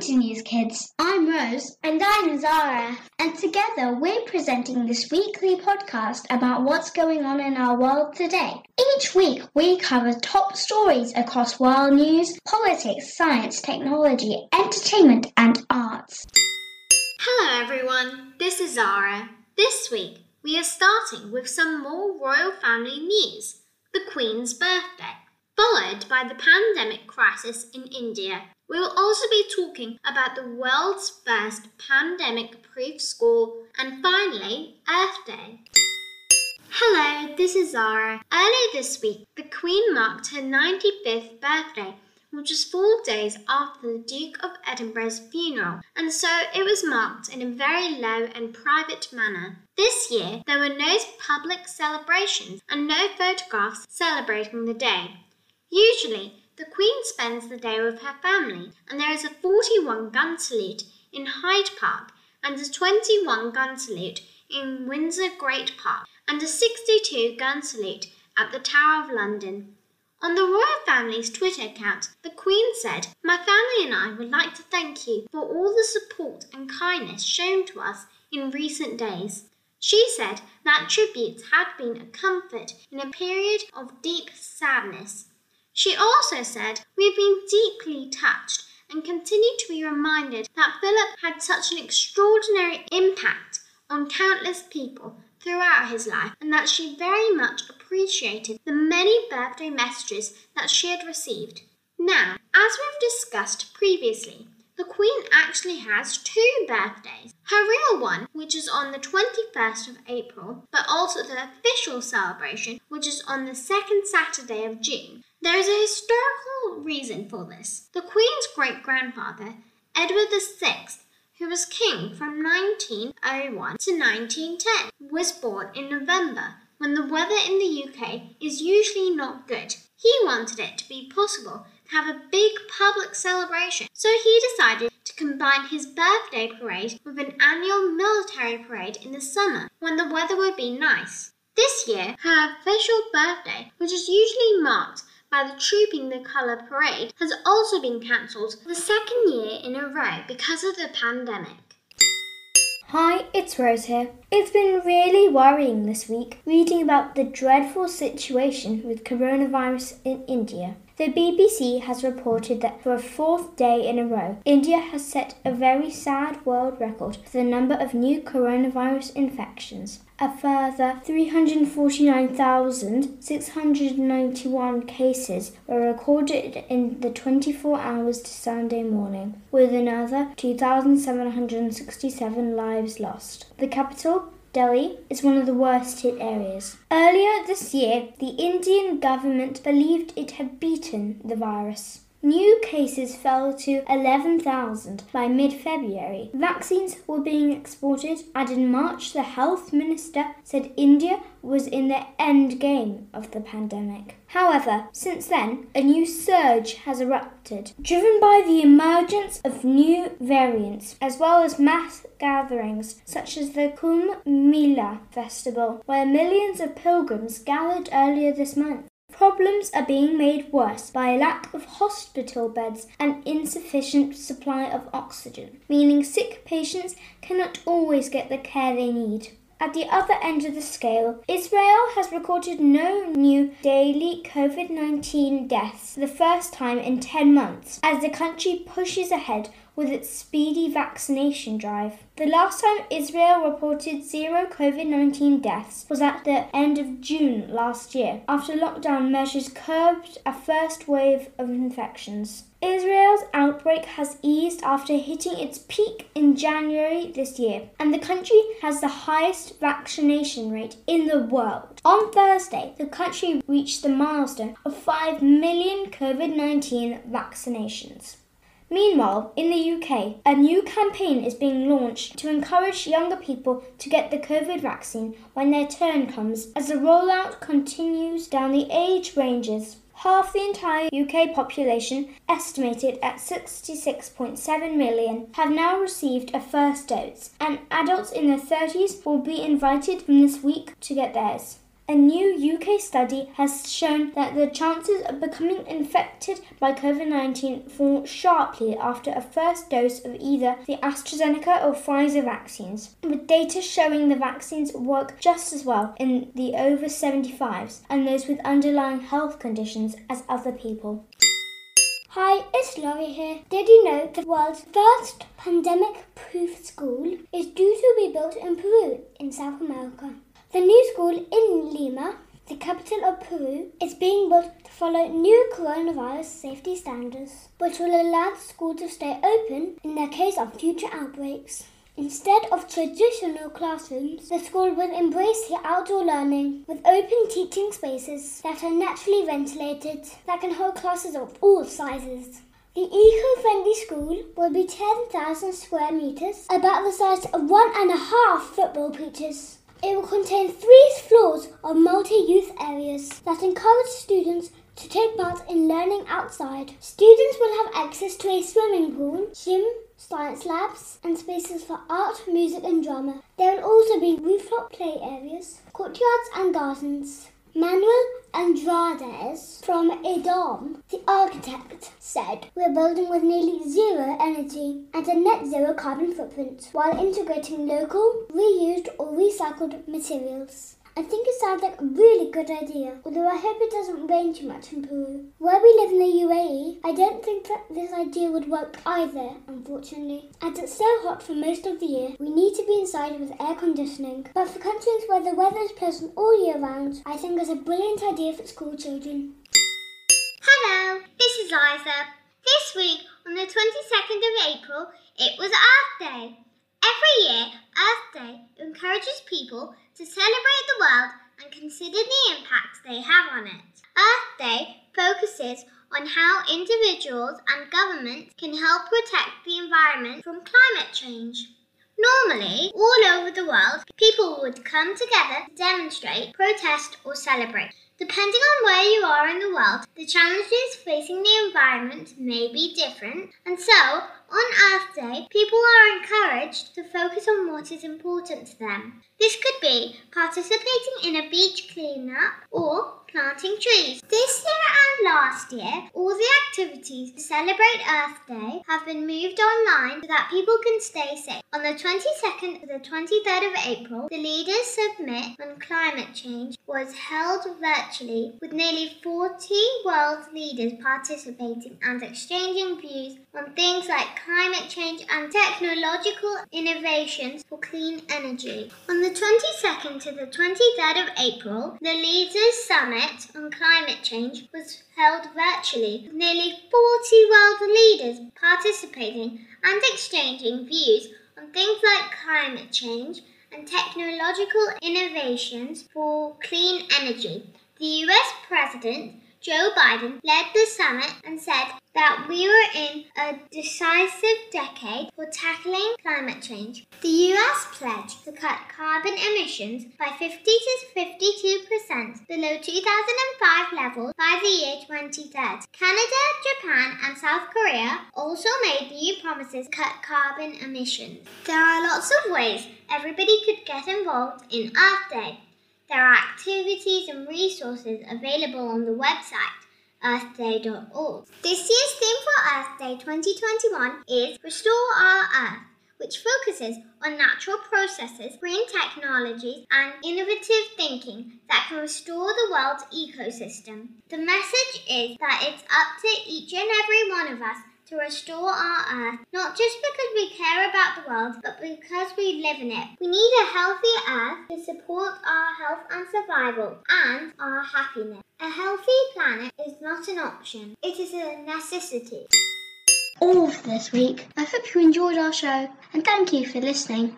to NewzKidz. I'm Rose. And I'm Zara. And together we're presenting this weekly podcast about what's going on in our world today. Each week we cover top stories across world news, politics, science, technology, entertainment, and arts. Hello everyone, this is Zara. This week we are starting with some more royal family news the Queen's birthday, followed by the pandemic crisis in India we will also be talking about the world's first pandemic proof school and finally, Earth Day. Hello, this is Zara. Earlier this week, the Queen marked her 95th birthday, which was four days after the Duke of Edinburgh's funeral, and so it was marked in a very low and private manner. This year, there were no public celebrations and no photographs celebrating the day. Usually, the Queen spends the day with her family, and there is a 41 gun salute in Hyde Park and a 21 gun salute in Windsor Great Park and a 62 gun salute at the Tower of London. On the royal family's Twitter account, the Queen said, My family and I would like to thank you for all the support and kindness shown to us in recent days. She said that tributes had been a comfort in a period of deep sadness. She also said, We've been deeply touched and continue to be reminded that Philip had such an extraordinary impact on countless people throughout his life and that she very much appreciated the many birthday messages that she had received. Now, as we've discussed previously, the Queen actually has two birthdays. Her real one, which is on the 21st of April, but also the official celebration, which is on the second Saturday of June. There is a historical reason for this. The Queen's great grandfather, Edward VI, who was king from 1901 to 1910, was born in November when the weather in the UK is usually not good. He wanted it to be possible have a big public celebration, so he decided to combine his birthday parade with an annual military parade in the summer when the weather would be nice. This year, her official birthday, which is usually marked by the Trooping the Colour parade has also been cancelled for the second year in a row because of the pandemic. Hi, it's Rose here. It's been really worrying this week reading about the dreadful situation with coronavirus in India. The BBC has reported that for a fourth day in a row, India has set a very sad world record for the number of new coronavirus infections. A further 349,691 cases were recorded in the 24 hours to Sunday morning, with another 2,767 lives lost. The capital, Delhi is one of the worst hit areas. Earlier this year, the Indian government believed it had beaten the virus. New cases fell to 11,000 by mid February. Vaccines were being exported, and in March, the health minister said India was in the end game of the pandemic. However, since then, a new surge has erupted, driven by the emergence of new variants, as well as mass gatherings such as the Kumbh Mela festival, where millions of pilgrims gathered earlier this month. Problems are being made worse by a lack of hospital beds and insufficient supply of oxygen, meaning sick patients cannot always get the care they need. At the other end of the scale, Israel has recorded no new daily COVID 19 deaths for the first time in 10 months as the country pushes ahead with its speedy vaccination drive. The last time Israel reported zero COVID 19 deaths was at the end of June last year, after lockdown measures curbed a first wave of infections. Israel's outbreak has eased after hitting its peak in January this year, and the country has the highest vaccination rate in the world. On Thursday, the country reached the milestone of 5 million COVID 19 vaccinations. Meanwhile, in the UK, a new campaign is being launched to encourage younger people to get the COVID vaccine when their turn comes as the rollout continues down the age ranges. Half the entire UK population, estimated at 66.7 million, have now received a first dose, and adults in their 30s will be invited from this week to get theirs. A new UK study has shown that the chances of becoming infected by COVID 19 fall sharply after a first dose of either the AstraZeneca or Pfizer vaccines, with data showing the vaccines work just as well in the over 75s and those with underlying health conditions as other people. Hi, it's Laurie here. Did you know the world's first pandemic proof school is due to be built in Peru, in South America? The new school in Lima, the capital of Peru, is being built to follow new coronavirus safety standards, which will allow the school to stay open in the case of future outbreaks. Instead of traditional classrooms, the school will embrace the outdoor learning with open teaching spaces that are naturally ventilated that can hold classes of all sizes. The eco-friendly school will be 10,000 square meters, about the size of one and a half football pitches. It will contain three floors of multi-use areas that encourage students to take part in learning outside. Students will have access to a swimming pool, gym, science labs, and spaces for art, music, and drama. There will also be rooftop play areas, courtyards, and gardens. Manuel Andrades from EDOM, the architect, said, We're building with nearly zero energy and a net zero carbon footprint while integrating local, reused, or recycled materials. I think it sounds like a really good idea, although I hope it doesn't rain too much in Peru. Where we live in the UAE, I don't think that this idea would work either, unfortunately. As it's so hot for most of the year, we need to be inside with air conditioning. But for countries where the weather is pleasant all year round, I think it's a brilliant idea for school children. Hello, this is Liza. This week, on the 22nd of April, it was Earth Day. Every year, Earth Day encourages people to celebrate the world and consider the impacts they have on it. Earth Day focuses on how individuals and governments can help protect the environment from climate change. Normally, all over the world, people would come together to demonstrate, protest, or celebrate. Depending on where you are in the world, the challenges facing the environment may be different, and so, on Earth Day, people are encouraged to focus on what is important to them. This could be participating in a beach cleanup or planting trees. This year and last year, all the activities to celebrate Earth Day have been moved online so that people can stay safe. On the 22nd to the 23rd of April, the Leaders Summit on Climate Change was held virtually with nearly 40 world leaders participating and exchanging views on things like climate change and technological innovations for clean energy. On the 22nd to the 23rd of April, the Leaders Summit on Climate Change was held virtually with nearly 40 world leaders participating and exchanging views on things like climate change and technological innovations for clean energy. The US President Joe Biden led the summit and said that we were in a decisive decade for tackling climate change. The US pledged to cut carbon emissions by 50 to 52% below 2005 levels by the year 2030. Canada, Japan, and South Korea also made new promises to cut carbon emissions. There are lots of ways everybody could get involved in Earth Day. There are activities and resources available on the website earthday.org. This year's theme for Earth Day 2021 is Restore Our Earth, which focuses on natural processes, green technologies, and innovative thinking that can restore the world's ecosystem. The message is that it's up to each and every one of us to restore our earth, not just because we care about the world, but because we live in it. We need a healthy earth to support our health and survival and our happiness. A healthy planet is not an option, it is a necessity. All for this week. I hope you enjoyed our show and thank you for listening.